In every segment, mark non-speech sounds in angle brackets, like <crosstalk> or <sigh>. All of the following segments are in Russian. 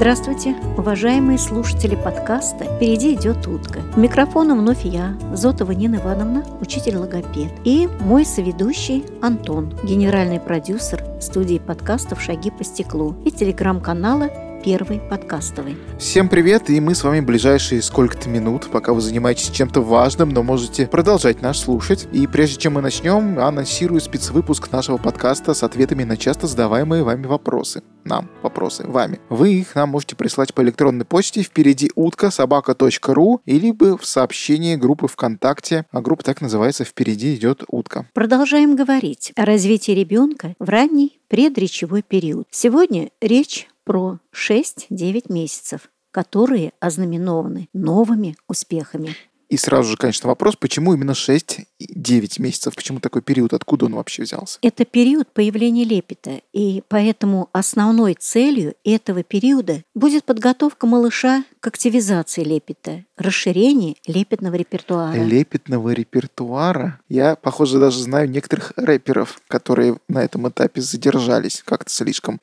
Здравствуйте, уважаемые слушатели подкаста «Впереди идет утка». У микрофона вновь я, Зотова Нина Ивановна, учитель-логопед, и мой соведущий Антон, генеральный продюсер студии подкастов «Шаги по стеклу» и телеграм-канала первый подкастовый. Всем привет, и мы с вами ближайшие сколько-то минут, пока вы занимаетесь чем-то важным, но можете продолжать нас слушать. И прежде чем мы начнем, анонсирую спецвыпуск нашего подкаста с ответами на часто задаваемые вами вопросы. Нам вопросы, вами. Вы их нам можете прислать по электронной почте впереди утка собака.ру или бы в сообщении группы ВКонтакте, а группа так называется «Впереди идет утка». Продолжаем говорить о развитии ребенка в ранний предречевой период. Сегодня речь про 6-9 месяцев, которые ознаменованы новыми успехами. И сразу же, конечно, вопрос, почему именно 6-9 месяцев, почему такой период, откуда он вообще взялся? Это период появления лепета, и поэтому основной целью этого периода будет подготовка малыша к активизации лепета, расширение лепетного репертуара. Лепетного репертуара? Я, похоже, даже знаю некоторых рэперов, которые на этом этапе задержались как-то слишком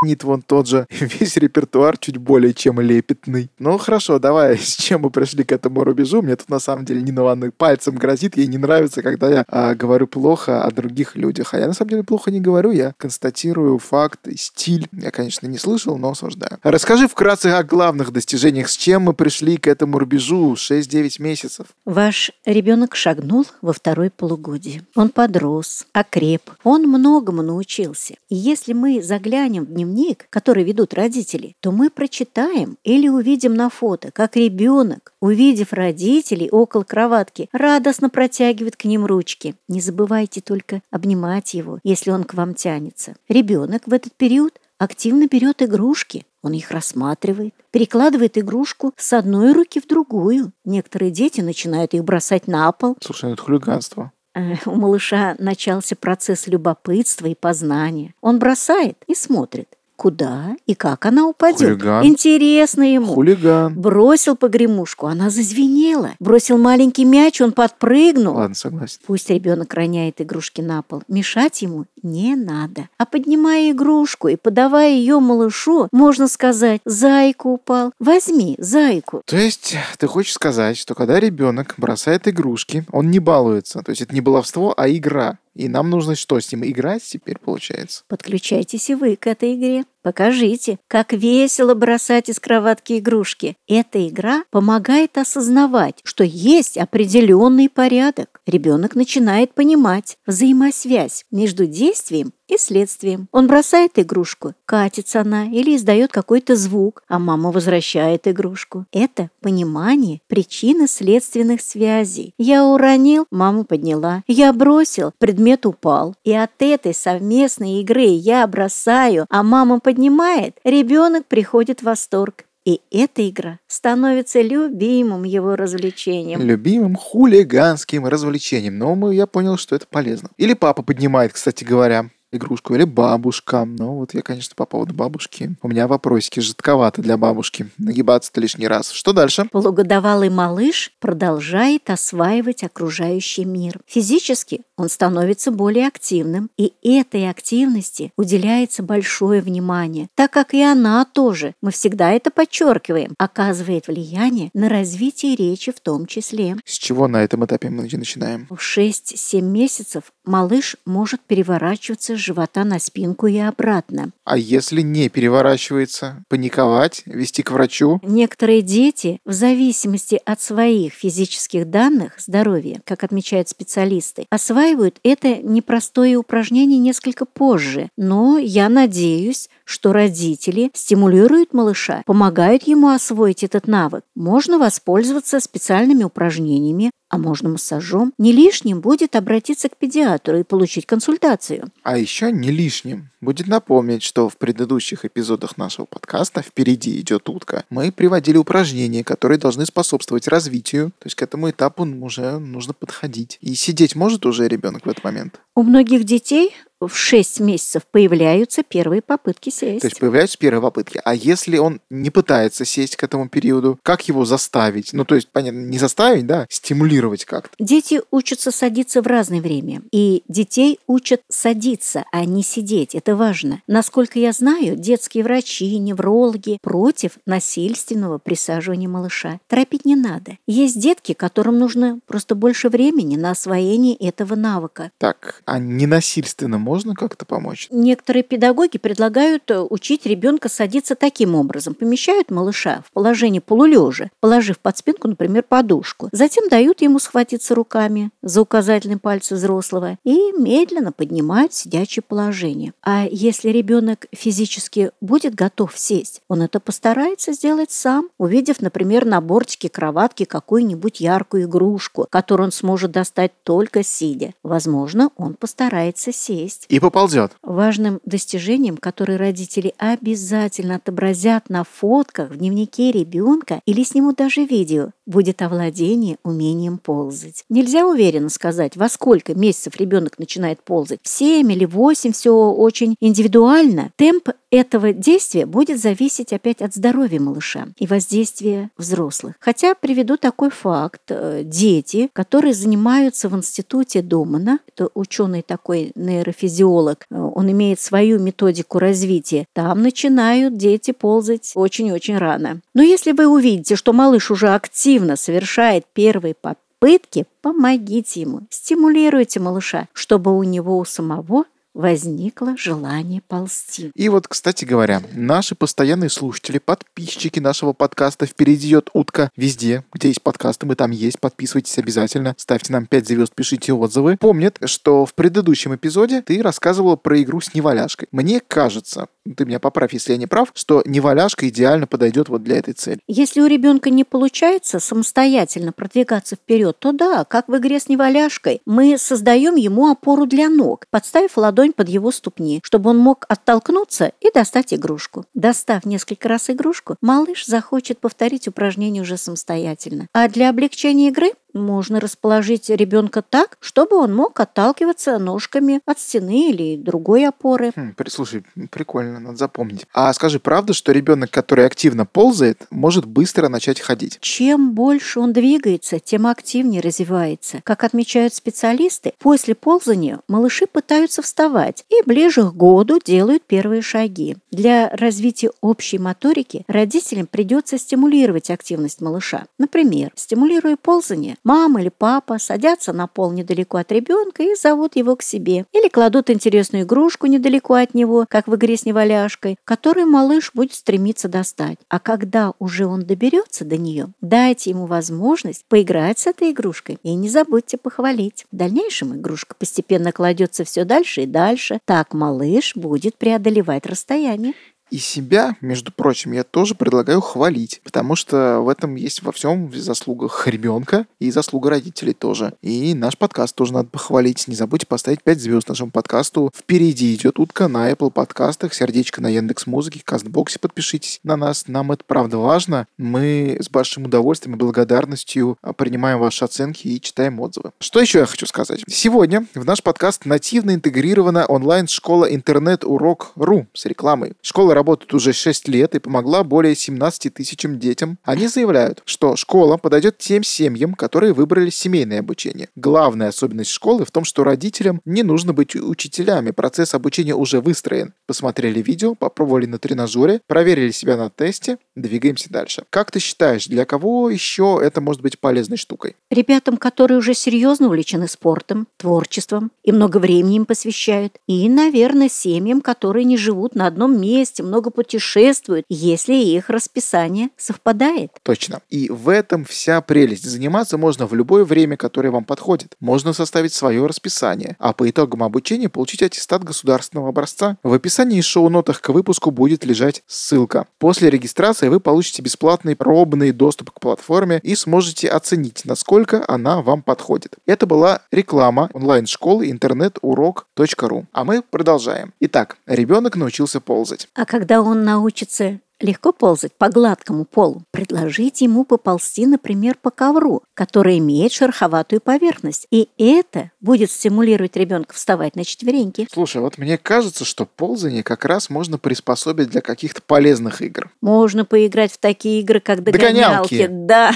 Нит вон тот же <laughs> весь репертуар чуть более чем лепетный. Ну хорошо, давай, с чем мы пришли к этому рубежу? Мне тут на самом деле Нина Ивановна пальцем грозит, ей не нравится, когда я а, говорю плохо о других людях. А я на самом деле плохо не говорю, я констатирую факт и стиль. Я, конечно, не слышал, но осуждаю. Расскажи вкратце о главных достижениях, с чем мы пришли к этому рубежу 6-9 месяцев. Ваш ребенок шагнул во второй полугодие. Он подрос, окреп, он многому научился. И если мы заглянем в дневник дневник, который ведут родители, то мы прочитаем или увидим на фото, как ребенок, увидев родителей около кроватки, радостно протягивает к ним ручки. Не забывайте только обнимать его, если он к вам тянется. Ребенок в этот период активно берет игрушки, он их рассматривает, перекладывает игрушку с одной руки в другую. Некоторые дети начинают их бросать на пол. Слушай, ну это хулиганство. Э, у малыша начался процесс любопытства и познания. Он бросает и смотрит куда и как она упадет. Хулиган. Интересно ему. Хулиган. Бросил погремушку, она зазвенела. Бросил маленький мяч, он подпрыгнул. Ладно, согласен. Пусть ребенок роняет игрушки на пол. Мешать ему не надо. А поднимая игрушку и подавая ее малышу, можно сказать, зайку упал. Возьми зайку. То есть ты хочешь сказать, что когда ребенок бросает игрушки, он не балуется. То есть это не баловство, а игра. И нам нужно что, с ним играть теперь, получается? Подключайтесь и вы к этой игре. Покажите, как весело бросать из кроватки игрушки. Эта игра помогает осознавать, что есть определенный порядок. Ребенок начинает понимать взаимосвязь между действием и следствием. Он бросает игрушку, катится она или издает какой-то звук, а мама возвращает игрушку. Это понимание причинно-следственных связей. Я уронил, мама подняла. Я бросил, предмет упал. И от этой совместной игры я бросаю, а мама поднимает, ребенок приходит в восторг. И эта игра становится любимым его развлечением. Любимым хулиганским развлечением. Но я понял, что это полезно. Или папа поднимает, кстати говоря игрушку, или бабушка. Ну, вот я, конечно, по поводу бабушки. У меня вопросики жидковаты для бабушки. Нагибаться-то лишний раз. Что дальше? Полугодовалый малыш продолжает осваивать окружающий мир. Физически он становится более активным, и этой активности уделяется большое внимание, так как и она тоже, мы всегда это подчеркиваем, оказывает влияние на развитие речи в том числе. С чего на этом этапе мы начинаем? В 6-7 месяцев малыш может переворачиваться с живота на спинку и обратно. А если не переворачивается, паниковать, вести к врачу? Некоторые дети, в зависимости от своих физических данных здоровья, как отмечают специалисты, осваивают это непростое упражнение несколько позже. Но я надеюсь, что родители стимулируют малыша, помогают ему освоить этот навык. Можно воспользоваться специальными упражнениями, а можно массажом. Не лишним будет обратиться к педиатру и получить консультацию. А еще не лишним будет напомнить, что в предыдущих эпизодах нашего подкаста «Впереди идет утка» мы приводили упражнения, которые должны способствовать развитию. То есть к этому этапу уже нужно подходить. И сидеть может уже ребенок в этот момент? У многих детей в 6 месяцев появляются первые попытки сесть. То есть появляются первые попытки. А если он не пытается сесть к этому периоду, как его заставить? Ну, то есть, понятно, не заставить, да, стимулировать как-то. Дети учатся садиться в разное время. И детей учат садиться, а не сидеть. Это важно. Насколько я знаю, детские врачи, неврологи против насильственного присаживания малыша. Торопить не надо. Есть детки, которым нужно просто больше времени на освоение этого навыка. Так, а ненасильственно можно как-то помочь? Некоторые педагоги предлагают э, учить ребенка садиться таким образом. Помещают малыша в положение полулежа, положив под спинку, например, подушку. Затем дают ему схватиться руками за указательный пальцы взрослого и медленно поднимают сидячее положение. А если ребенок физически будет готов сесть, он это постарается сделать сам, увидев, например, на бортике кроватки какую-нибудь яркую игрушку, которую он сможет достать только сидя. Возможно, он постарается сесть. И поползет. Важным достижением, которое родители обязательно отобразят на фотках в дневнике ребенка или снимут даже видео, будет овладение умением ползать. Нельзя уверенно сказать, во сколько месяцев ребенок начинает ползать. В 7 или 8 все очень индивидуально. Темп этого действия будет зависеть опять от здоровья малыша и воздействия взрослых. Хотя приведу такой факт. Э, дети, которые занимаются в институте Домана, это ученый такой нейрофизиолог, э, он имеет свою методику развития, там начинают дети ползать очень-очень рано. Но если вы увидите, что малыш уже активно совершает первые попытки, помогите ему, стимулируйте малыша, чтобы у него у самого возникло желание ползти. И вот, кстати говоря, наши постоянные слушатели, подписчики нашего подкаста «Впереди идет утка» везде, где есть подкасты, мы там есть, подписывайтесь обязательно, ставьте нам 5 звезд, пишите отзывы. Помнят, что в предыдущем эпизоде ты рассказывала про игру с неваляшкой. Мне кажется, ты меня поправь, если я не прав, что неваляшка идеально подойдет вот для этой цели. Если у ребенка не получается самостоятельно продвигаться вперед, то да, как в игре с неваляшкой, мы создаем ему опору для ног, подставив ладонь ладонь под его ступни, чтобы он мог оттолкнуться и достать игрушку. Достав несколько раз игрушку, малыш захочет повторить упражнение уже самостоятельно. А для облегчения игры можно расположить ребенка так, чтобы он мог отталкиваться ножками от стены или другой опоры. Хм, слушай, прикольно, надо запомнить. А скажи, правда, что ребенок, который активно ползает, может быстро начать ходить? Чем больше он двигается, тем активнее развивается. Как отмечают специалисты, после ползания малыши пытаются вставать и ближе к году делают первые шаги. Для развития общей моторики родителям придется стимулировать активность малыша. Например, стимулируя ползание, Мама или папа садятся на пол недалеко от ребенка и зовут его к себе. Или кладут интересную игрушку недалеко от него, как в игре с неваляшкой, которую малыш будет стремиться достать. А когда уже он доберется до нее, дайте ему возможность поиграть с этой игрушкой. И не забудьте похвалить. В дальнейшем игрушка постепенно кладется все дальше и дальше. Так малыш будет преодолевать расстояние. И себя, между прочим, я тоже предлагаю хвалить, потому что в этом есть во всем заслугах ребенка и заслуга родителей тоже. И наш подкаст тоже надо похвалить. Не забудьте поставить 5 звезд нашему подкасту. Впереди идет утка на Apple подкастах, сердечко на Яндекс Музыке, Кастбоксе подпишитесь на нас. Нам это правда важно. Мы с большим удовольствием и благодарностью принимаем ваши оценки и читаем отзывы. Что еще я хочу сказать? Сегодня в наш подкаст нативно интегрирована онлайн-школа интернет-урок.ру с рекламой. Школа работает уже 6 лет и помогла более 17 тысячам детям. Они заявляют, что школа подойдет тем семьям, которые выбрали семейное обучение. Главная особенность школы в том, что родителям не нужно быть учителями. Процесс обучения уже выстроен. Посмотрели видео, попробовали на тренажере, проверили себя на тесте, двигаемся дальше. Как ты считаешь, для кого еще это может быть полезной штукой? Ребятам, которые уже серьезно увлечены спортом, творчеством и много времени им посвящают. И, наверное, семьям, которые не живут на одном месте, много путешествуют, если их расписание совпадает. Точно. И в этом вся прелесть. Заниматься можно в любое время, которое вам подходит. Можно составить свое расписание, а по итогам обучения получить аттестат государственного образца. В описании и шоу-нотах к выпуску будет лежать ссылка. После регистрации вы получите бесплатный пробный доступ к платформе и сможете оценить, насколько она вам подходит. Это была реклама онлайн-школы интернет-урок.ру. А мы продолжаем. Итак, ребенок научился ползать. А когда он научится легко ползать по гладкому полу, предложите ему поползти, например, по ковру, который имеет шероховатую поверхность. И это будет стимулировать ребенка вставать на четвереньки. Слушай, вот мне кажется, что ползание как раз можно приспособить для каких-то полезных игр. Можно поиграть в такие игры, как догонялки. Догонялки. Да.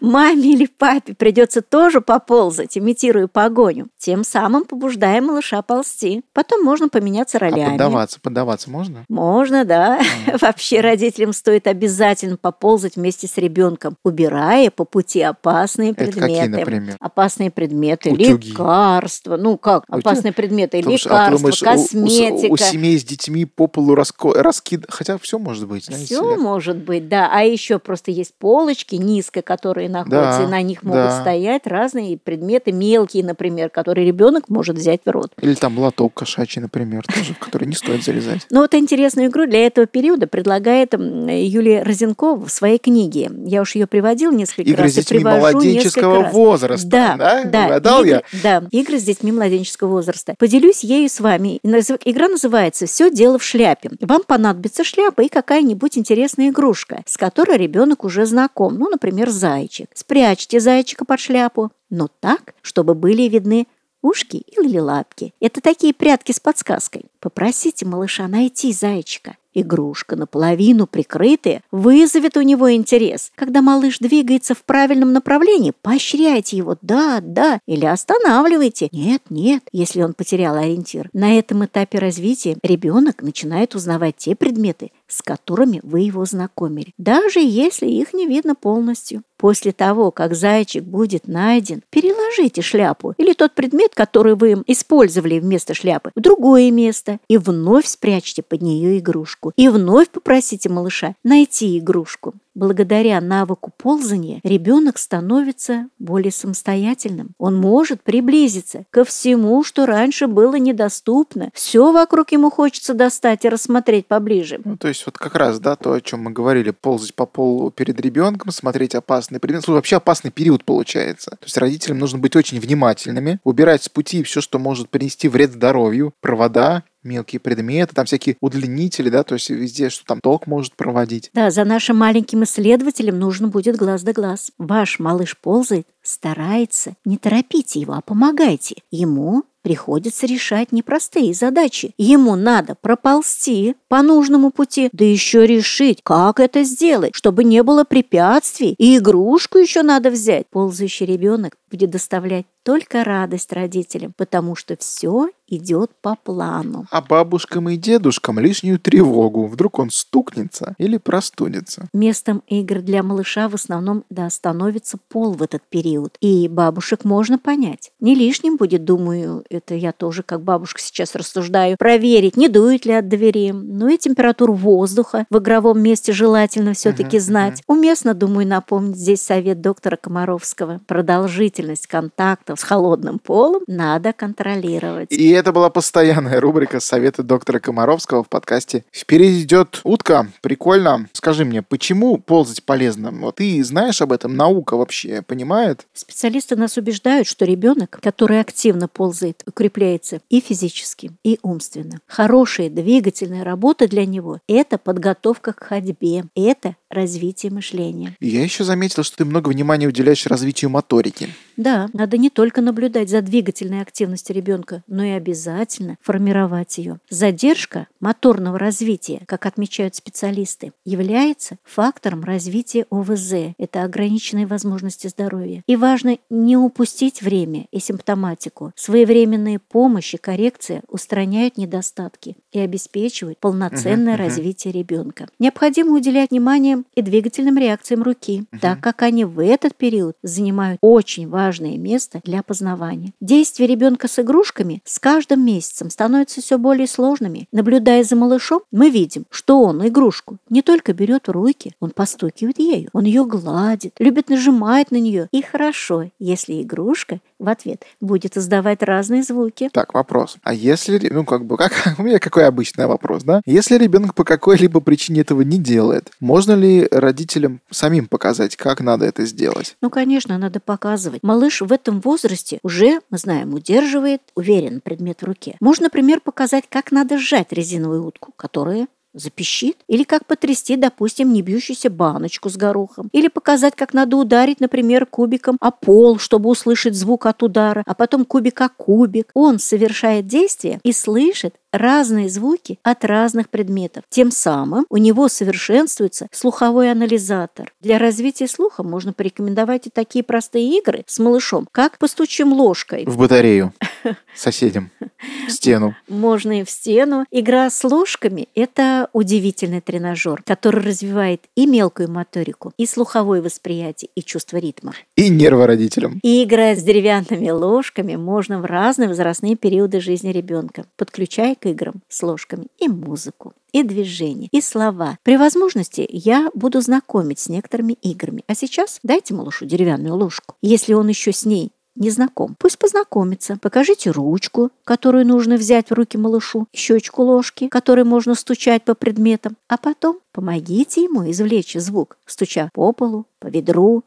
Маме или папе придется тоже поползать, имитируя погоню. Тем самым побуждая малыша ползти. Потом можно поменяться А ролями. поддаваться, поддаваться можно? Можно, да. <laughs> Вообще родителям стоит обязательно поползать вместе с ребенком, убирая по пути опасные Это предметы. какие, например? Опасные предметы, Утюги. лекарства. Ну как, Утюг? опасные предметы, Потому что, лекарства, а ты думаешь, у- у, косметика. у семей с детьми по полу раско... раскид... Хотя все может быть. Все может быть, да. А еще просто есть полочки низко, которые находятся, Да, и на них могут да. стоять разные предметы, мелкие, например, которые ребенок может взять в рот. Или там лоток кошачий, например, тоже, который не стоит залезать. Но вот интересную игру для этого периода предлагает Юлия Розенкова в своей книге. Я уж ее приводил несколько Игры раз с и детьми младенческого раз. возраста. Да, да? да, Угадал игры, я? да, игры с детьми младенческого возраста. Поделюсь ею с вами. Игра называется «Все дело в шляпе». Вам понадобится шляпа и какая-нибудь интересная игрушка, с которой ребенок уже знаком. Ну, например, зайчик. Спрячьте зайчика под шляпу, но так, чтобы были видны ушки или лапки. Это такие прятки с подсказкой. Попросите малыша найти зайчика. Игрушка, наполовину прикрытая, вызовет у него интерес. Когда малыш двигается в правильном направлении, поощряйте его «да, да» или останавливайте «нет, нет», если он потерял ориентир. На этом этапе развития ребенок начинает узнавать те предметы, с которыми вы его знакомили, даже если их не видно полностью. После того, как зайчик будет найден, переложите шляпу или тот предмет, который вы использовали вместо шляпы, в другое место и вновь спрячьте под нее игрушку. И вновь попросите малыша найти игрушку. Благодаря навыку ползания ребенок становится более самостоятельным. Он может приблизиться ко всему, что раньше было недоступно. Все вокруг ему хочется достать и рассмотреть поближе. Ну, то есть вот как раз, да, то, о чем мы говорили, ползать по полу перед ребенком, смотреть опасный предмет. Слушай, вообще опасный период получается. То есть родителям нужно быть очень внимательными, убирать с пути все, что может принести вред здоровью, провода, мелкие предметы, там всякие удлинители, да, то есть везде, что там ток может проводить. Да, за нашим маленьким исследователем нужно будет глаз да глаз. Ваш малыш ползает, старается. Не торопите его, а помогайте. Ему приходится решать непростые задачи. Ему надо проползти по нужному пути, да еще решить, как это сделать, чтобы не было препятствий. И игрушку еще надо взять. Ползающий ребенок будет доставлять только радость родителям, потому что все идет по плану. А бабушкам и дедушкам лишнюю тревогу. Вдруг он стукнется или простудится. Местом игр для малыша в основном да, становится пол в этот период. И бабушек можно понять. Не лишним будет, думаю, это я тоже как бабушка сейчас рассуждаю, проверить, не дует ли от двери. Ну и температуру воздуха в игровом месте желательно все-таки Мгм, знать. Уместно, думаю, напомнить здесь совет доктора Комаровского. Продолжительность контактов с холодным полом надо контролировать. И это была постоянная рубрика «Советы доктора Комаровского» в подкасте «Впереди идет утка». Прикольно. Скажи мне, почему ползать полезно? Вот ты знаешь об этом? Наука вообще понимает? Специалисты нас убеждают, что ребенок, который активно ползает, укрепляется и физически, и умственно. Хорошая двигательная работа для него – это подготовка к ходьбе, это развитие мышления. Я еще заметил, что ты много внимания уделяешь развитию моторики. Да, надо не только наблюдать за двигательной активностью ребенка, но и обязательно формировать ее. Задержка моторного развития, как отмечают специалисты, является фактором развития ОВЗ. Это ограниченные возможности здоровья. И важно не упустить время и симптоматику. Своевременная помощь и коррекция устраняют недостатки и обеспечивают полноценное Мгм, мгм. развитие ребенка. Необходимо уделять внимание и двигательным реакциям руки, так как они в этот период занимают очень важное место для познавания. Действия ребенка с игрушками с каждым месяцем становятся все более сложными. Наблюдая за малышом, мы видим, что он игрушку не только берет в руки, он постукивает ею, он ее гладит, любит нажимать на нее. И хорошо, если игрушка в ответ будет издавать разные звуки. Так, вопрос. А если, ну как бы, как, <laughs> у меня какой обычный вопрос, да? Если ребенок по какой-либо причине этого не делает, можно ли родителям самим показать, как надо это сделать? Ну, конечно, надо показывать. Малыш в этом возрасте уже, мы знаем, удерживает уверенно предмет в руке. Можно, например, показать, как надо сжать резиновую утку, которая запищит. Или как потрясти, допустим, не бьющуюся баночку с горохом. Или показать, как надо ударить, например, кубиком о пол, чтобы услышать звук от удара, а потом кубик о кубик. Он совершает действие и слышит разные звуки от разных предметов. Тем самым у него совершенствуется слуховой анализатор. Для развития слуха можно порекомендовать и такие простые игры с малышом, как «Постучим ложкой». В батарею <laughs> соседям, в стену. Можно и в стену. Игра с ложками – это удивительный тренажер, который развивает и мелкую моторику, и слуховое восприятие, и чувство ритма. И нервы родителям. И играя с деревянными ложками можно в разные возрастные периоды жизни ребенка, подключая к играм с ложками и музыку и движения, и слова. При возможности я буду знакомить с некоторыми играми. А сейчас дайте малышу деревянную ложку. Если он еще с ней не знаком. Пусть познакомится. Покажите ручку, которую нужно взять в руки малышу, щечку ложки, которой можно стучать по предметам, а потом помогите ему извлечь звук, стуча по полу, по ведру.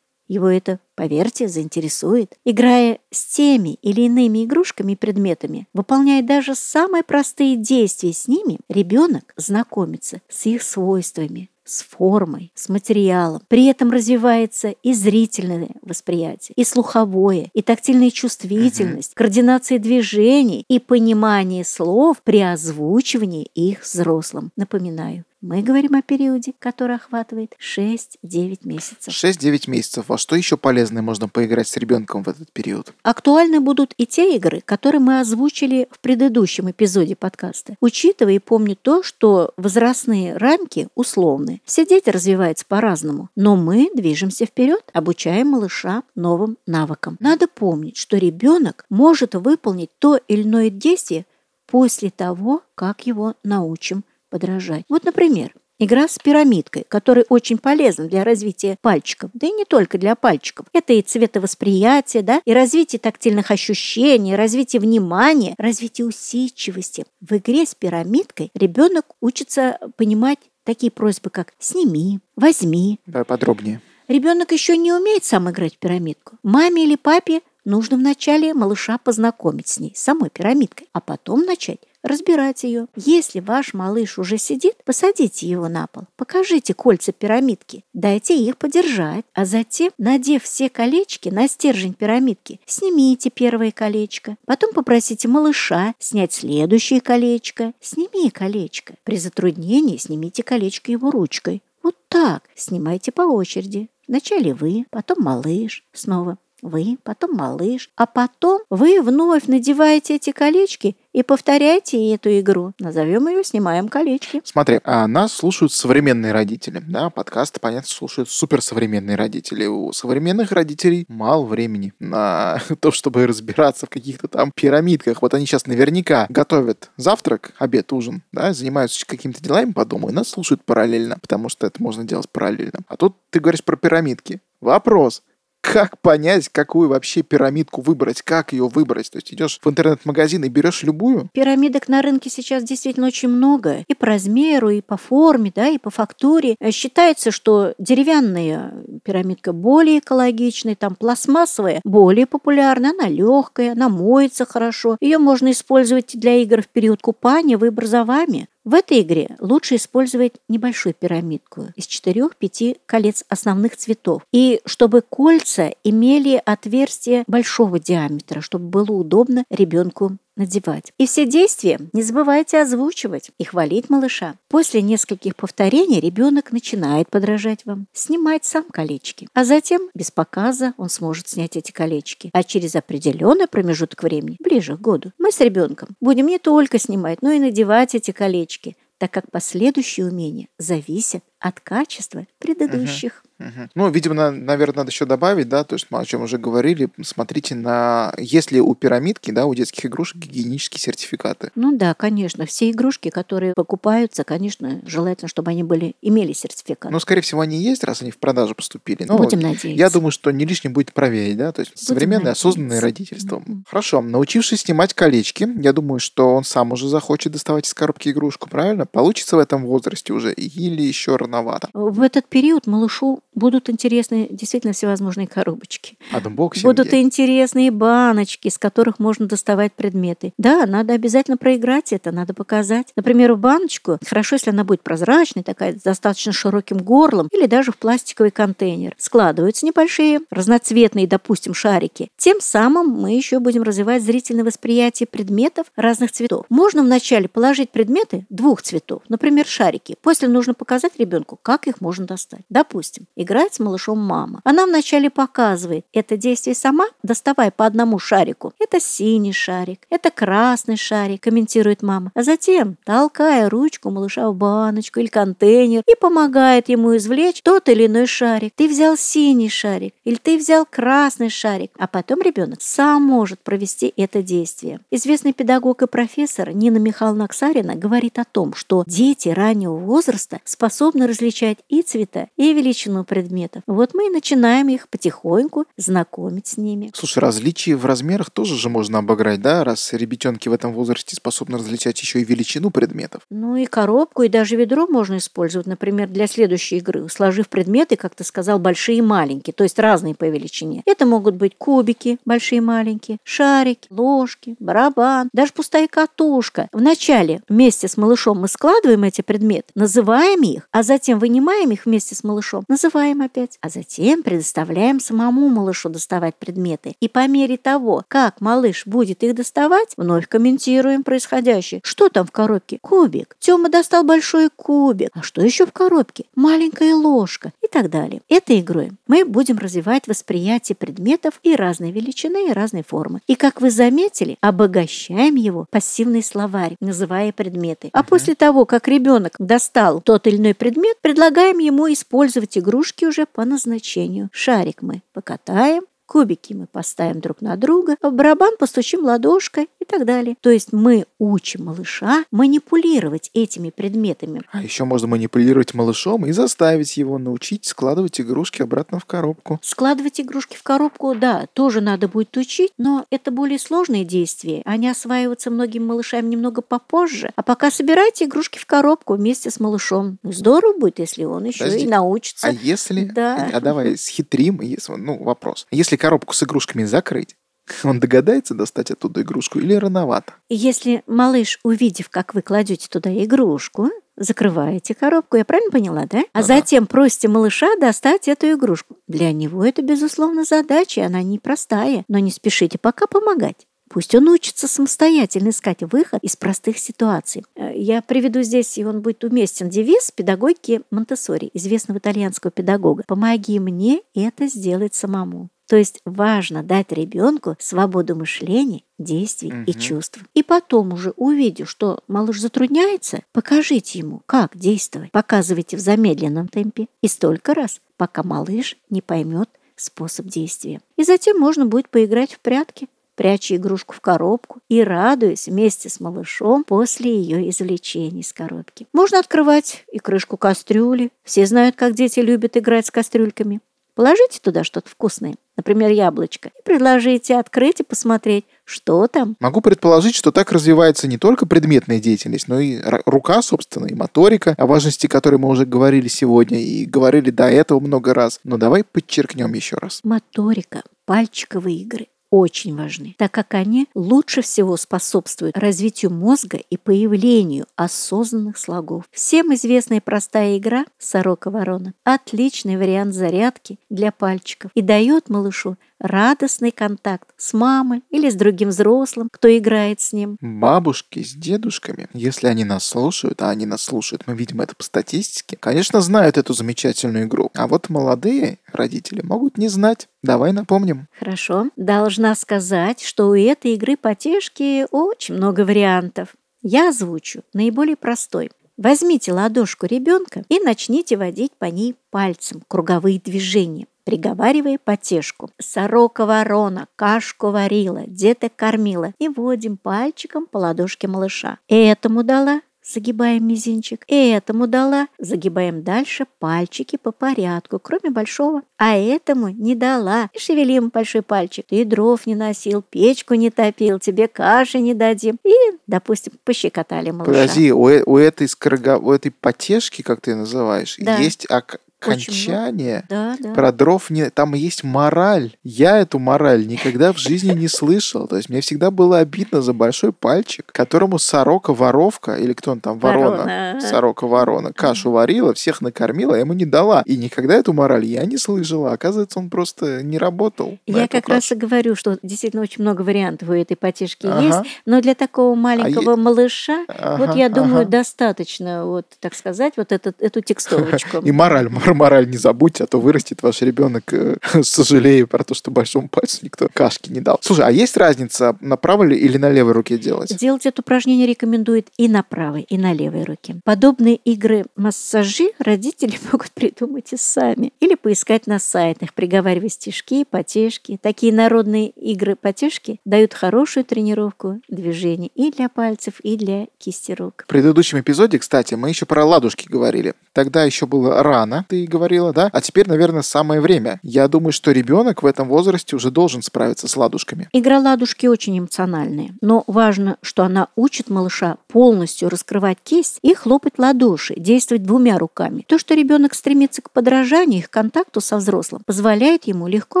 Его это, поверьте, заинтересует. Играя с теми или иными игрушками и предметами, выполняя даже самые простые действия с ними, ребенок знакомится с их свойствами, с формой, с материалом. При этом развивается и зрительное восприятие, и слуховое, и тактильная чувствительность, координация движений и понимание слов при озвучивании их взрослым. Напоминаю, мы говорим о периоде, который охватывает 6-9 месяцев. 6-9 месяцев. Во что еще полезное можно поиграть с ребенком в этот период? Актуальны будут и те игры, которые мы озвучили в предыдущем эпизоде подкаста, учитывая и помня то, что возрастные рамки условны. Все дети развиваются по-разному, но мы движемся вперед, обучая малыша новым навыкам. Надо помнить, что ребенок может выполнить то или иное действие после того, как его научим подражать. Вот, например, Игра с пирамидкой, которая очень полезна для развития пальчиков, да и не только для пальчиков. Это и цветовосприятие, да, и развитие тактильных ощущений, развитие внимания, развитие усидчивости. В игре с пирамидкой ребенок учится понимать такие просьбы, как «сними», «возьми». Давай подробнее. Ребенок еще не умеет сам играть в пирамидку. Маме или папе нужно вначале малыша познакомить с ней, самой пирамидкой, а потом начать разбирать ее. Если ваш малыш уже сидит, посадите его на пол, покажите кольца пирамидки, дайте их подержать, а затем, надев все колечки на стержень пирамидки, снимите первое колечко, потом попросите малыша снять следующее колечко, сними колечко. При затруднении снимите колечко его ручкой. Вот так снимайте по очереди. Вначале вы, потом малыш, снова вы, потом малыш, а потом вы вновь надеваете эти колечки и повторяйте эту игру. Назовем ее «Снимаем колечки». Смотри, а нас слушают современные родители, да, подкасты, понятно, слушают суперсовременные родители. У современных родителей мало времени на <laughs> то, чтобы разбираться в каких-то там пирамидках. Вот они сейчас наверняка готовят завтрак, обед, ужин, да, занимаются какими-то делами по дому и нас слушают параллельно, потому что это можно делать параллельно. А тут ты говоришь про пирамидки. Вопрос, как понять, какую вообще пирамидку выбрать, как ее выбрать? То есть идешь в интернет-магазин и берешь любую? Пирамидок на рынке сейчас действительно очень много. И по размеру, и по форме, да, и по фактуре. Э, считается, что деревянная пирамидка более экологичная, там пластмассовая более популярная, она легкая, она моется хорошо. Ее можно использовать для игр в период купания, выбор за вами. В этой игре лучше использовать небольшую пирамидку из 4-5 колец основных цветов. И чтобы кольца имели отверстие большого диаметра, чтобы было удобно ребенку надевать. И все действия не забывайте озвучивать и хвалить малыша. После нескольких повторений ребенок начинает подражать вам, снимать сам колечки. А затем, без показа, он сможет снять эти колечки. А через определенный промежуток времени, ближе к году, мы с ребенком будем не только снимать, но и надевать эти колечки, так как последующие умения зависят от качества предыдущих. Угу. Ну, видимо, наверное, надо еще добавить, да, то есть мы о чем уже говорили, смотрите на, если у пирамидки, да, у детских игрушек гигиенические сертификаты. Ну да, конечно, все игрушки, которые покупаются, конечно, желательно, чтобы они были, имели сертификат. Ну, скорее всего, они есть, раз они в продажу поступили. Но Будем надеяться. Я думаю, что не лишним будет проверить, да, то есть Будем современное надеяться. осознанное родительство. Mm-hmm. Хорошо, научившись снимать колечки, я думаю, что он сам уже захочет доставать из коробки игрушку, правильно? Получится в этом возрасте уже или еще рано рановато. В этот период малышу будут интересны действительно всевозможные коробочки. Unboxing. Будут интересные баночки, из которых можно доставать предметы. Да, надо обязательно проиграть это, надо показать. Например, в баночку, хорошо, если она будет прозрачной, такая с достаточно широким горлом, или даже в пластиковый контейнер. Складываются небольшие разноцветные, допустим, шарики. Тем самым мы еще будем развивать зрительное восприятие предметов разных цветов. Можно вначале положить предметы двух цветов, например, шарики. После нужно показать ребенку, как их можно достать. Допустим, играет с малышом мама. Она вначале показывает это действие сама, доставая по одному шарику. Это синий шарик, это красный шарик, комментирует мама. А затем, толкая ручку малыша в баночку или контейнер и помогает ему извлечь тот или иной шарик. Ты взял синий шарик или ты взял красный шарик. А потом ребенок сам может провести это действие. Известный педагог и профессор Нина Михайловна Аксарина говорит о том, что дети раннего возраста способны различать и цвета, и величину предметов. Вот мы и начинаем их потихоньку знакомить с ними. Слушай, различия в размерах тоже же можно обыграть, да, раз ребятенки в этом возрасте способны различать еще и величину предметов. Ну и коробку, и даже ведро можно использовать, например, для следующей игры, сложив предметы, как ты сказал, большие и маленькие, то есть разные по величине. Это могут быть кубики, большие и маленькие, шарики, ложки, барабан, даже пустая катушка. Вначале вместе с малышом мы складываем эти предметы, называем их, а затем вынимаем их вместе с малышом, называем опять, а затем предоставляем самому малышу доставать предметы. И по мере того, как малыш будет их доставать, вновь комментируем происходящее. Что там в коробке? Кубик. Тёма достал большой кубик. А что еще в коробке? Маленькая ложка и так далее. Этой игрой мы будем развивать восприятие предметов и разной величины, и разной формы. И, как вы заметили, обогащаем его пассивный словарь, называя предметы. А после того, как ребенок достал тот или иной предмет, предлагаем ему использовать игрушки уже по назначению. Шарик мы покатаем, Кубики мы поставим друг на друга, в барабан постучим ладошкой и так далее. То есть мы учим малыша манипулировать этими предметами. А еще можно манипулировать малышом и заставить его научить складывать игрушки обратно в коробку. Складывать игрушки в коробку, да, тоже надо будет учить, но это более сложные действия. Они осваиваются многим малышам немного попозже. А пока собирайте игрушки в коробку вместе с малышом. Ну, здорово будет, если он еще Подожди, и научится. А если... Да. А давай схитрим, если, ну, вопрос. Если коробку с игрушками закрыть, <laughs> он догадается достать оттуда игрушку или рановато? Если малыш, увидев, как вы кладете туда игрушку, закрываете коробку, я правильно поняла, да? А Ага. затем просите малыша достать эту игрушку. Для него это, безусловно, задача, и она непростая, но не спешите пока помогать. Пусть он учится самостоятельно искать выход из простых ситуаций. Э, Я приведу здесь, и он будет уместен, девиз педагогики Монтессори, известного итальянского педагога. «Помоги мне это сделать самому». То есть важно дать ребенку свободу мышления, действий и Мгм. чувств. И потом уже увидев, что малыш затрудняется, покажите ему, как действовать. Показывайте в замедленном темпе и столько раз, пока малыш не поймет способ действия. И затем можно будет поиграть в прятки, пряча игрушку в коробку и радуясь вместе с малышом после ее извлечения из коробки. Можно открывать и крышку кастрюли. Все знают, как дети любят играть с кастрюльками. Положите туда что-то вкусное, например, яблочко, и предложите открыть и посмотреть, что там. Могу предположить, что так развивается не только предметная деятельность, но и рука, собственно, и моторика, о важности которой мы уже говорили сегодня и говорили до этого много раз. Но давай подчеркнем еще раз. Моторика, пальчиковые игры очень важны, так как они лучше всего способствуют развитию мозга и появлению осознанных слогов. Всем известная простая игра «Сорока-ворона» – отличный вариант зарядки для пальчиков и дает малышу радостный контакт с мамой или с другим взрослым, кто играет с ним. Бабушки с дедушками, если они нас слушают, а они нас слушают, мы видим это по статистике, конечно, знают эту замечательную игру. А вот молодые родители могут не знать. Давай напомним. Хорошо. Должна сказать, что у этой игры потешки очень много вариантов. Я озвучу наиболее простой. Возьмите ладошку ребенка и начните водить по ней пальцем круговые движения, приговаривая потешку. Сорока ворона, кашку варила, деток кормила. И вводим пальчиком по ладошке малыша. Этому дала, загибаем мизинчик. Этому дала, загибаем дальше пальчики по порядку, кроме большого. А этому не дала, и шевелим большой пальчик. Ты дров не носил, печку не топил, тебе каши не дадим. И, допустим, пощекотали малыша. Подожди, у, э- у этой скорого... у этой потешки, как ты ее называешь, Да. есть ок- Очень окончание. Да, да. Про дров не... Там есть мораль. Я эту мораль никогда в жизни не слышал. То есть мне всегда было обидно за большой пальчик, которому сорока-воровка, или кто он там, ворона, Ворона. сорока-ворона, кашу варила, всех накормила, а ему не дала. И никогда эту мораль я не слышала. Оказывается, он просто не работал. Я как раз и говорю, что действительно очень много вариантов у этой потешки Ага. есть, но для такого маленького малыша, вот я думаю, ага. достаточно, вот, так сказать, вот этот, эту текстовочку. <laughs> И мораль, мор- мораль не забудьте, а то вырастет ваш ребенок, э, <laughs> сожалея про то, что большому пальцу никто кашки не дал. Слушай, а есть разница на правой ли- или на левой руке делать? Делать это упражнение рекомендуют и на правой, и на левой руке. Подобные игры массажи родители <laughs> могут придумать и сами. Или поискать на сайтах, приговаривая стишки, потешки. Такие народные игры-потешки дают хорошую тренировку движений и для пальцев, и для кисти рук. В предыдущем эпизоде, кстати, мы еще про ладушки говорили. Тогда еще было рано, ты говорила, да? А теперь, наверное, самое время. Я думаю, что ребенок в этом возрасте уже должен справиться с ладушками. Игра ладушки очень эмоциональная, но важно, что она учит малыша полностью раскрывать кисть и хлопать ладоши, действовать двумя руками. То, что ребенок стремится к подражанию и к контакту со взрослым, позволяет ему легко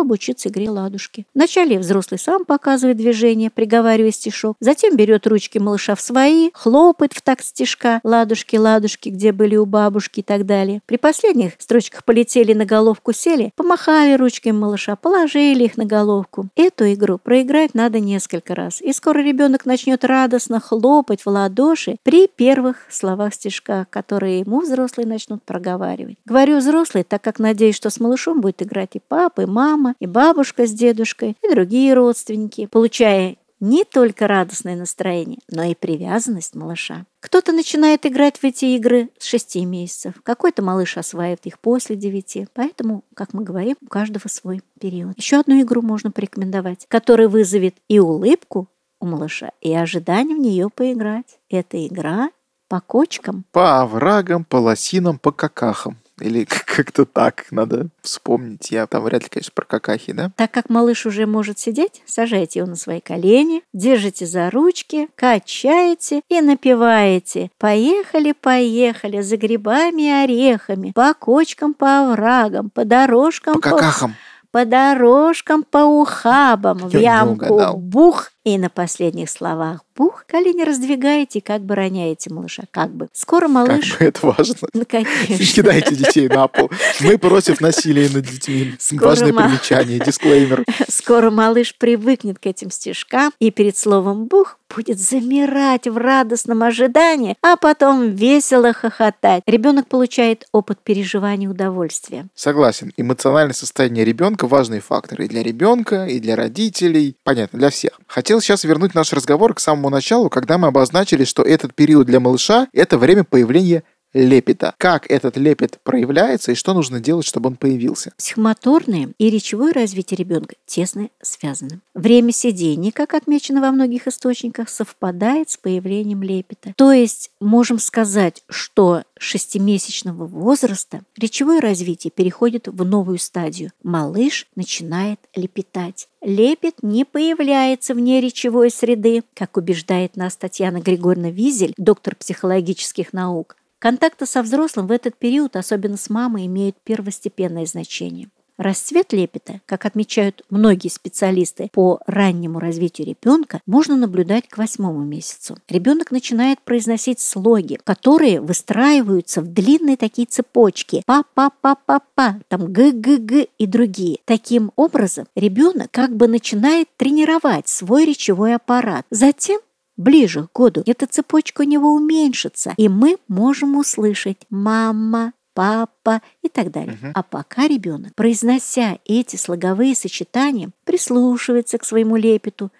обучиться игре ладушки. Вначале взрослый сам показывает движение, приговаривая стишок, затем берет ручки малыша в свои, хлопает в такт стишка «Ладушки, ладушки, где были у бабушки» и так далее. При последних строчках полетели на головку сели, помахали ручками малыша, положили их на головку. Эту игру проиграть надо несколько раз, и скоро ребенок начнет радостно хлопать в ладоши при первых словах стишка, которые ему взрослые начнут проговаривать. Говорю взрослые, так как надеюсь, что с малышом будет играть и папа, и мама, и бабушка с дедушкой, и другие родственники, получая не только радостное настроение, но и привязанность малыша. Кто-то начинает играть в эти игры с 6 месяцев, какой-то малыш осваивает их после 9, поэтому, как мы говорим, у каждого свой период. Еще одну игру можно порекомендовать, которая вызовет и улыбку у малыша, и ожидание в нее поиграть. Это игра по кочкам. По оврагам, по лосинам, по какахам. Или <laughs> как-то так надо вспомнить. Я там вряд ли, конечно, про какахи, да? Так как малыш уже может сидеть, сажайте его на свои колени, держите за ручки, качаете и напеваете. Поехали, поехали, за грибами и орехами, по кочкам, по оврагам, по дорожкам, По какахам. по дорожкам, по ухабам, в Я не ямку бух. И на последних словах бух колени раздвигаете, как бы роняете малыша, как бы. Скоро Как малыш... бы это важно. <laughs> Ну, Не конечно. кидайте детей на пол. Мы против насилия над детьми. Скоро Важное ма- примечание, дисклеймер. <laughs> Скоро малыш привыкнет к этим стишкам и перед словом «бух» будет замирать в радостном ожидании, а потом весело хохотать. Ребенок получает опыт переживания удовольствия. Согласен. Эмоциональное состояние ребенка важный фактор и для ребенка, и для родителей. Понятно, для всех. Хотел сейчас вернуть наш разговор к самому началу, когда мы обозначили, что этот период для малыша – это время появления лепета. Как этот лепет проявляется и что нужно делать, чтобы он появился? Психомоторное и речевое развитие ребенка тесно связаны. Время сидения, как отмечено во многих источниках, совпадает с появлением лепета. То есть можем сказать, что шестимесячного возраста речевое развитие переходит в новую стадию. Малыш начинает лепетать. Лепет не появляется вне речевой среды, как убеждает нас Татьяна Григорьевна Визель, доктор психологических наук. Контакты со взрослым в этот период, особенно с мамой, имеют первостепенное значение. Расцвет лепета, как отмечают многие специалисты по раннему развитию ребенка, можно наблюдать к восьмому месяцу. Ребенок начинает произносить слоги, которые выстраиваются в длинные такие цепочки. Па-па-па-па-па, там г-г-г и другие. Таким образом, ребенок как бы начинает тренировать свой речевой аппарат. Затем ближе к году эта цепочка у него уменьшится, и мы можем услышать «мама», папа и так далее. Мгм. А пока ребенок, произнося эти слоговые сочетания, прислушивается к своему лепету,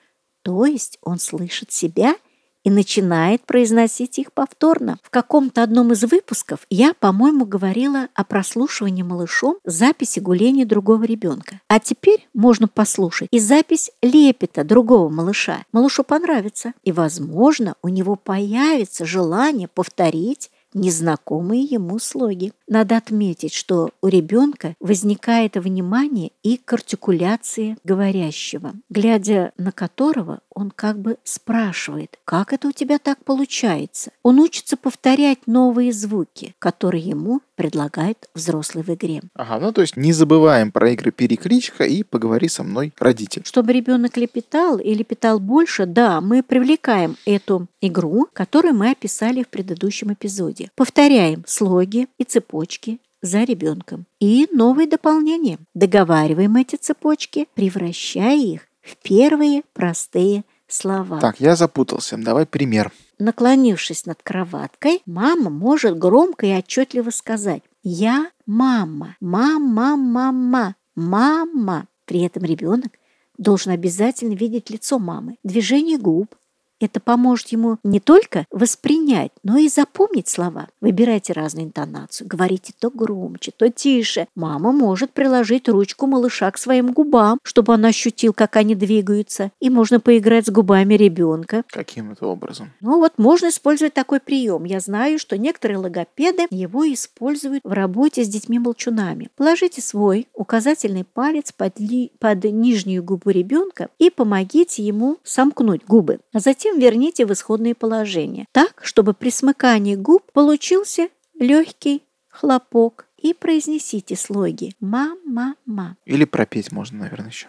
то есть он слышит себя и начинает произносить их повторно. В каком-то одном из выпусков я, по-моему, говорила о прослушивании малышом записи гуления другого ребенка. А теперь можно послушать и запись лепета другого малыша. Малышу понравится, и, возможно, у него появится желание повторить незнакомые ему слоги. Надо отметить, что у ребенка возникает внимание и к артикуляции говорящего, глядя на которого он как бы спрашивает, как это у тебя так получается. Он учится повторять новые звуки, которые ему предлагает взрослый в игре. Ага, ну то есть не забываем про игры перекличка и поговори со мной, родитель. Чтобы ребенок лепетал и лепетал больше, да, мы привлекаем эту игру, которую мы описали в предыдущем эпизоде. Повторяем слоги и цепочки за ребенком. И новые дополнения. Договариваем эти цепочки, превращая их в первые простые слова. Так, я запутался. Давай пример. Наклонившись над кроваткой, мама может громко и отчетливо сказать «Я мама, мама, мама, мама». При этом ребенок должен обязательно видеть лицо мамы, движение губ, это поможет ему не только воспринять, но и запомнить слова. Выбирайте разную интонацию, говорите то громче, то тише. Мама может приложить ручку малыша к своим губам, чтобы он ощутил, как они двигаются. И можно поиграть с губами ребенка. Каким это образом? Ну вот можно использовать такой прием. Я знаю, что некоторые логопеды его используют в работе с детьми-молчунами. Положите свой указательный палец под, ли, под нижнюю губу ребенка и помогите ему сомкнуть губы. А затем затем верните в исходное положение, так, чтобы при смыкании губ получился легкий хлопок. И произнесите слоги «ма-ма-ма». Или пропеть можно, наверное, еще.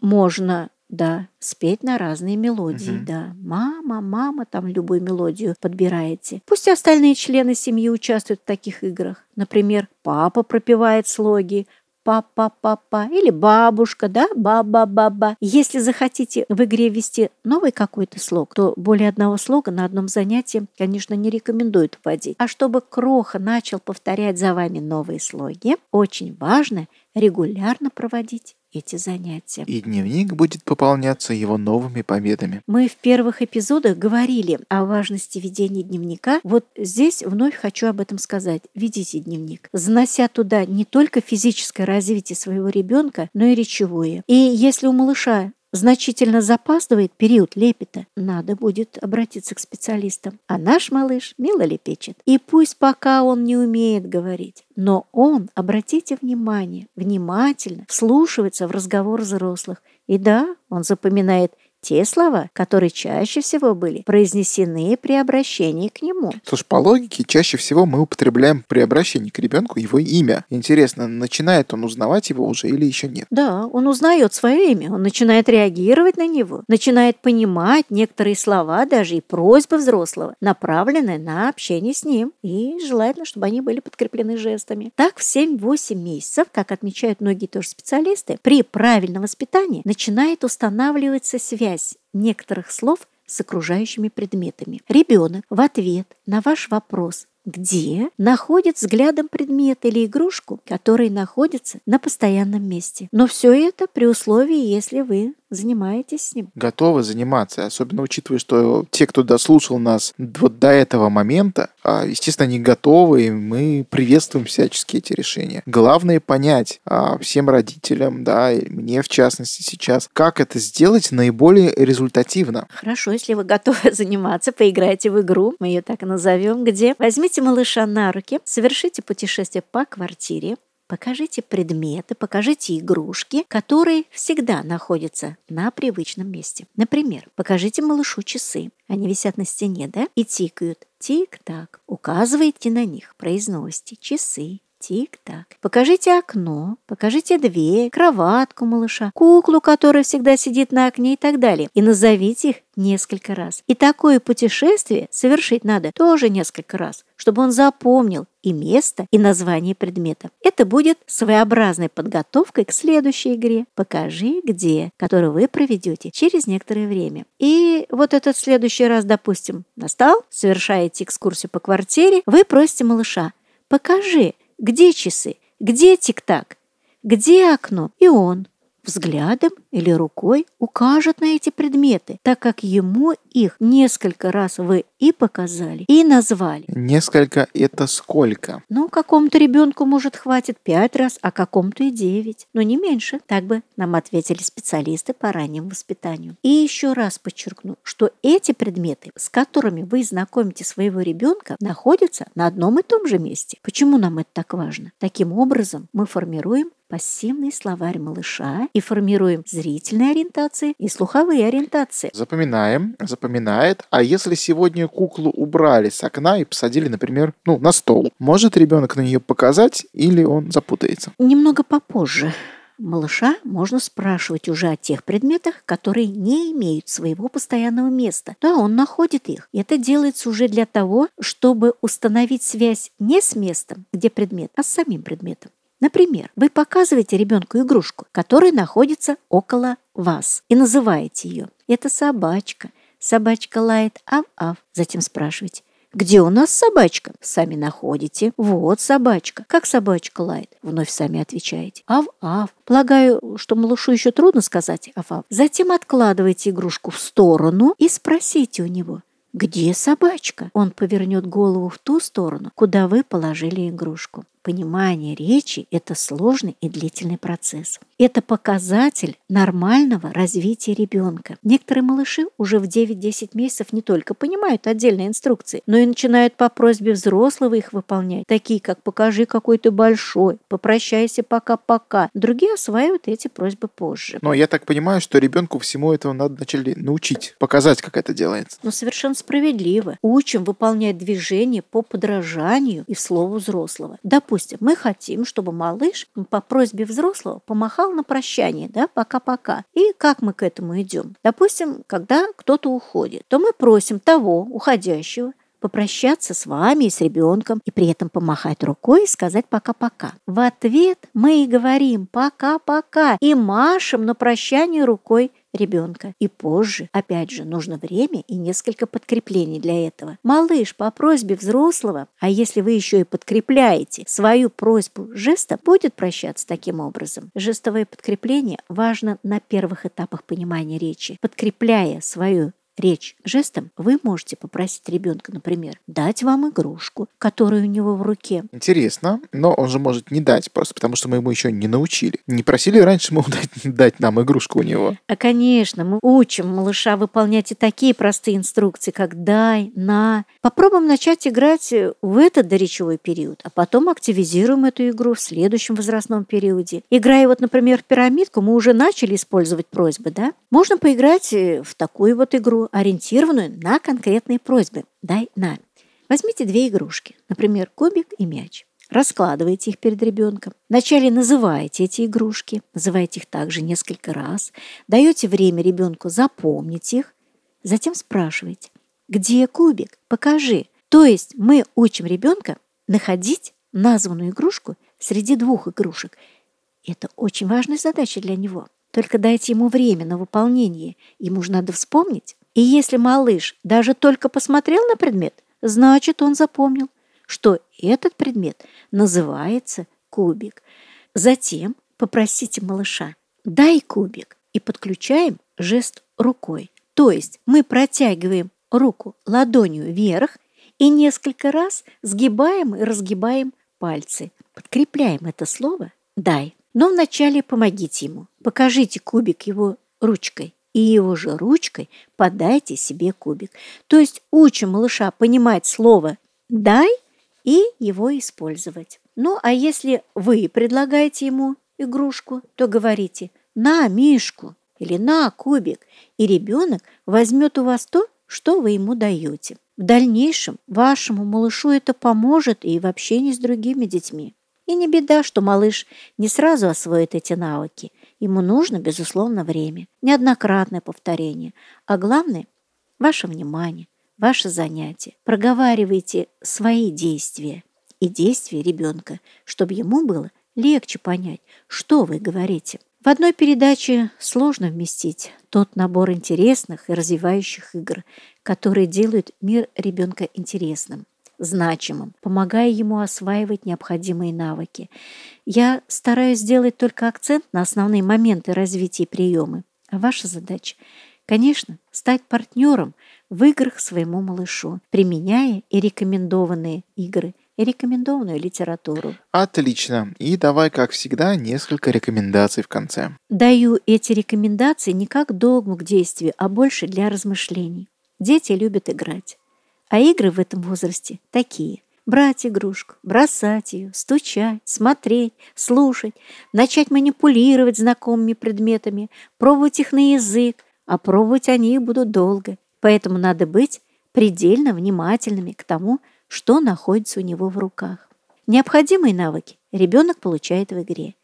Можно, да, спеть на разные мелодии, угу. да. Мама, мама, там любую мелодию подбираете. Пусть остальные члены семьи участвуют в таких играх. Например, папа пропевает слоги, папа-папа или бабушка, да, баба-баба. Если захотите в игре ввести новый какой-то слог, то более одного слога на одном занятии, конечно, не рекомендуют вводить. А чтобы Кроха начал повторять за вами новые слоги, очень важно регулярно проводить эти занятия. И дневник будет пополняться его новыми победами. Мы в первых эпизодах говорили о важности ведения дневника. Вот здесь вновь хочу об этом сказать. Ведите дневник, занося туда не только физическое развитие своего ребенка, но и речевое. И если у малыша значительно запаздывает период лепета, надо будет обратиться к специалистам. А наш малыш мило лепечет. И пусть пока он не умеет говорить, но он, обратите внимание, внимательно вслушивается в разговор взрослых. И да, он запоминает те слова, которые чаще всего были произнесены при обращении к нему. Слушай, по логике, чаще всего мы употребляем при обращении к ребенку его имя. Интересно, начинает он узнавать его уже или еще нет? Да, он узнает свое имя, он начинает реагировать на него, начинает понимать некоторые слова, даже и просьбы взрослого, направленные на общение с ним. И желательно, чтобы они были подкреплены жестами. Так, в 7-8 месяцев, как отмечают многие тоже специалисты, при правильном воспитании начинает устанавливаться связь связь некоторых слов с окружающими предметами. Ребенок в ответ на ваш вопрос где находит взглядом предмет или игрушку, который находится на постоянном месте. Но все это при условии, если вы занимаетесь с ним. Готовы заниматься, особенно учитывая, что те, кто дослушал нас вот до этого момента, а, естественно, они готовы, и мы приветствуем всячески эти решения. Главное понять а, всем родителям, да, и мне в частности сейчас, как это сделать наиболее результативно. Хорошо, если вы готовы <laughs> заниматься, поиграйте в игру, мы ее так и назовем, где возьмите малыша на руки, совершите путешествие по квартире, Покажите предметы, покажите игрушки, которые всегда находятся на привычном месте. Например, покажите малышу часы. Они висят на стене, да? И тикают. Тик-так. Указывайте на них, произносите часы, Тик-так. Покажите окно, покажите дверь, кроватку малыша, куклу, которая всегда сидит на окне и так далее. И назовите их несколько раз. И такое путешествие совершить надо тоже несколько раз, чтобы он запомнил и место, и название предмета. Это будет своеобразной подготовкой к следующей игре «Покажи где», которую вы проведете через некоторое время. И вот этот следующий раз, допустим, настал, совершаете экскурсию по квартире, вы просите малыша «Покажи, где часы? Где тик-так? Где окно? И он взглядом или рукой укажет на эти предметы, так как ему их несколько раз вы и показали, и назвали. Несколько – это сколько? Ну, какому-то ребенку, может, хватит пять раз, а какому-то и девять, но не меньше. Так бы нам ответили специалисты по раннему воспитанию. И еще раз подчеркну, что эти предметы, с которыми вы знакомите своего ребенка, находятся на одном и том же месте. Почему нам это так важно? Таким образом, мы формируем пассивный словарь малыша и формируем зрительные ориентации и слуховые ориентации. Запоминаем, запоминает. А если сегодня куклу убрали с окна и посадили, например, ну, на стол, может ребенок на нее показать или он запутается? Немного попозже. Малыша можно спрашивать уже о тех предметах, которые не имеют своего постоянного места. Да, он находит их. Это делается уже для того, чтобы установить связь не с местом, где предмет, а с самим предметом. Например, вы показываете ребенку игрушку, которая находится около вас, и называете ее. Это собачка. Собачка лает ав-ав. Затем спрашиваете, где у нас собачка? Сами находите. Вот собачка. Как собачка лает? Вновь сами отвечаете. Ав-ав. Полагаю, что малышу еще трудно сказать ав-ав. Затем откладывайте игрушку в сторону и спросите у него, где собачка? Он повернет голову в ту сторону, куда вы положили игрушку. Понимание речи – это сложный и длительный процесс. Это показатель нормального развития ребенка. Некоторые малыши уже в 9-10 месяцев не только понимают отдельные инструкции, но и начинают по просьбе взрослого их выполнять, такие как «покажи какой то большой», «попрощайся пока-пока». Другие осваивают эти просьбы позже. Но я так понимаю, что ребенку всему этого надо начали научить, показать, как это делается. Но совершенно справедливо. Учим выполнять движения по подражанию и слову взрослого. Допустим, Допустим, мы хотим, чтобы малыш по просьбе взрослого помахал на прощание, да, пока-пока. И как мы к этому идем? Допустим, когда кто-то уходит, то мы просим того уходящего попрощаться с вами и с ребенком, и при этом помахать рукой и сказать пока-пока. В ответ мы и говорим пока-пока и машем на прощание рукой ребенка. И позже, опять же, нужно время и несколько подкреплений для этого. Малыш по просьбе взрослого, а если вы еще и подкрепляете свою просьбу жестом, будет прощаться таким образом. Жестовое подкрепление важно на первых этапах понимания речи. Подкрепляя свою речь жестом, вы можете попросить ребенка, например, дать вам игрушку, которая у него в руке. Интересно, но он же может не дать, просто потому что мы ему еще не научили. Не просили раньше мы <laughs> дать, дать нам игрушку у него? А, конечно, мы учим малыша выполнять и такие простые инструкции, как «дай», «на». Попробуем начать играть в этот доречевой период, а потом активизируем эту игру в следующем возрастном периоде. Играя вот, например, в пирамидку, мы уже начали использовать просьбы, да? Можно поиграть в такую вот игру, ориентированную на конкретные просьбы. Дай на. Возьмите две игрушки, например, кубик и мяч. Раскладывайте их перед ребенком. Вначале называете эти игрушки, называете их также несколько раз, даете время ребенку запомнить их, затем спрашиваете, где кубик, покажи. То есть мы учим ребенка находить названную игрушку среди двух игрушек. Это очень важная задача для него. Только дайте ему время на выполнение. Ему же надо вспомнить, и если малыш даже только посмотрел на предмет, значит, он запомнил, что этот предмет называется кубик. Затем попросите малыша «дай кубик» и подключаем жест рукой. То есть мы протягиваем руку ладонью вверх и несколько раз сгибаем и разгибаем пальцы. Подкрепляем это слово «дай». Но вначале помогите ему. Покажите кубик его ручкой и его же ручкой подайте себе кубик. То есть учим малыша понимать слово «дай» и его использовать. Ну, а если вы предлагаете ему игрушку, то говорите «на мишку» или «на кубик», и ребенок возьмет у вас то, что вы ему даете. В дальнейшем вашему малышу это поможет и в общении с другими детьми. И не беда, что малыш не сразу освоит эти навыки – Ему нужно, безусловно, время, неоднократное повторение, а главное – ваше внимание, ваше занятие. Проговаривайте свои действия и действия ребенка, чтобы ему было легче понять, что вы говорите. В одной передаче сложно вместить тот набор интересных и развивающих игр, которые делают мир ребенка интересным. Значимым, помогая ему осваивать необходимые навыки. Я стараюсь сделать только акцент на основные моменты развития приемы. А ваша задача, конечно, стать партнером в играх своему малышу, применяя и рекомендованные игры, и рекомендованную литературу. Отлично. И давай, как всегда, несколько рекомендаций в конце. Даю эти рекомендации не как догму к действию, а больше для размышлений. Дети любят играть. А игры в этом возрасте такие. Брать игрушку, бросать ее, стучать, смотреть, слушать, начать манипулировать знакомыми предметами, пробовать их на язык, а пробовать они будут долго. Поэтому надо быть предельно внимательными к тому, что находится у него в руках. Необходимые навыки ребенок получает в игре.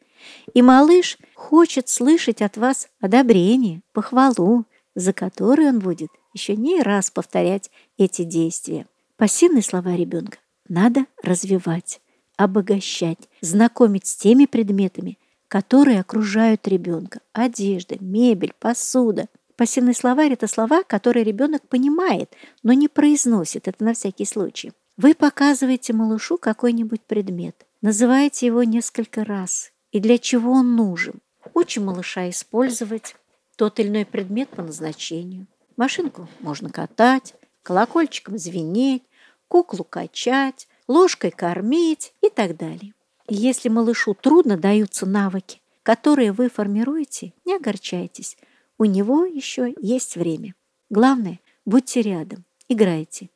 И малыш хочет слышать от вас одобрение, похвалу, за которой он будет еще не раз повторять эти действия. Пассивные слова ребенка надо развивать, обогащать, знакомить с теми предметами, которые окружают ребенка. Одежда, мебель, посуда. Пассивный словарь – это слова, которые ребенок понимает, но не произносит. Это на всякий случай. Вы показываете малышу какой-нибудь предмет, называете его несколько раз и для чего он нужен. Учим малыша использовать тот или иной предмет по назначению. Машинку можно катать, колокольчиком звенеть, куклу качать, ложкой кормить и так далее. если малышу трудно даются навыки, которые вы формируете, не огорчайтесь. У него еще есть время. Главное, будьте рядом, играйте.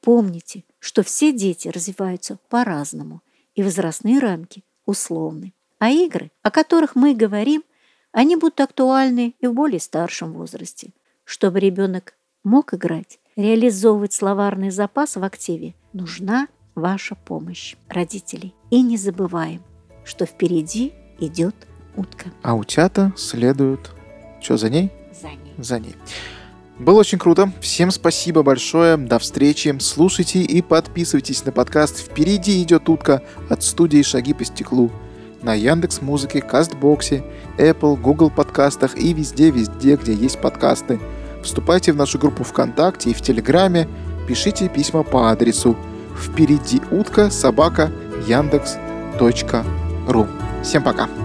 Помните, что все дети развиваются по-разному, и возрастные рамки условны. А игры, о которых мы говорим, они будут актуальны и в более старшем возрасте. Чтобы ребенок мог играть, реализовывать словарный запас в активе, нужна ваша помощь, родителей. И не забываем, что впереди идет утка. А утята следуют... Что, за ней? За ней. За ней. Было очень круто. Всем спасибо большое. До встречи. Слушайте и подписывайтесь на подкаст «Впереди идет утка» от студии «Шаги по стеклу» на Яндекс Музыке, Кастбоксе, Apple, Google подкастах и везде-везде, где есть подкасты. Вступайте в нашу группу ВКонтакте и в Телеграме, пишите письма по адресу впереди утка собака яндекс.ру. Всем пока!